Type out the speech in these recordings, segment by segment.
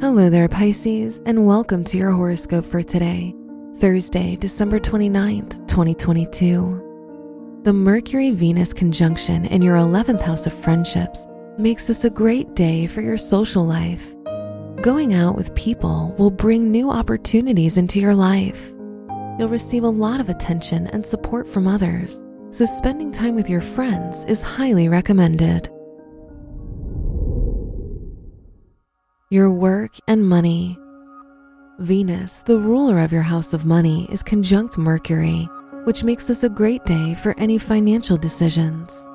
Hello there, Pisces, and welcome to your horoscope for today, Thursday, December 29th, 2022. The Mercury Venus conjunction in your 11th house of friendships makes this a great day for your social life. Going out with people will bring new opportunities into your life. You'll receive a lot of attention and support from others, so spending time with your friends is highly recommended. Your work and money. Venus, the ruler of your house of money, is conjunct Mercury, which makes this a great day for any financial decisions.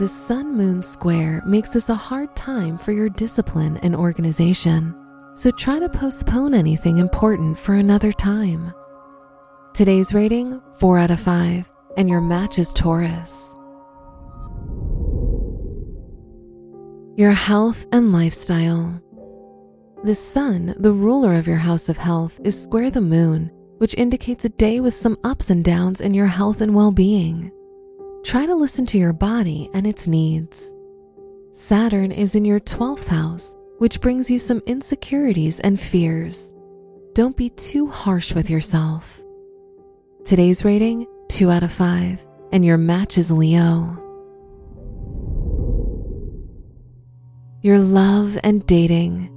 The Sun Moon square makes this a hard time for your discipline and organization, so try to postpone anything important for another time. Today's rating 4 out of 5, and your match is Taurus. Your health and lifestyle. The sun, the ruler of your house of health, is square the moon, which indicates a day with some ups and downs in your health and well being. Try to listen to your body and its needs. Saturn is in your 12th house, which brings you some insecurities and fears. Don't be too harsh with yourself. Today's rating 2 out of 5, and your match is Leo. Your love and dating.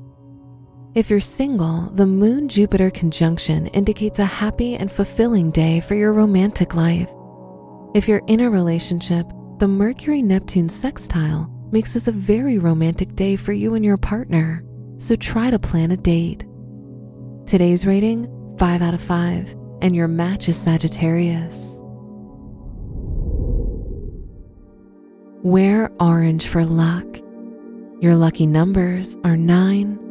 If you're single, the Moon Jupiter conjunction indicates a happy and fulfilling day for your romantic life. If you're in a relationship, the Mercury Neptune sextile makes this a very romantic day for you and your partner, so try to plan a date. Today's rating 5 out of 5, and your match is Sagittarius. Wear orange for luck. Your lucky numbers are 9,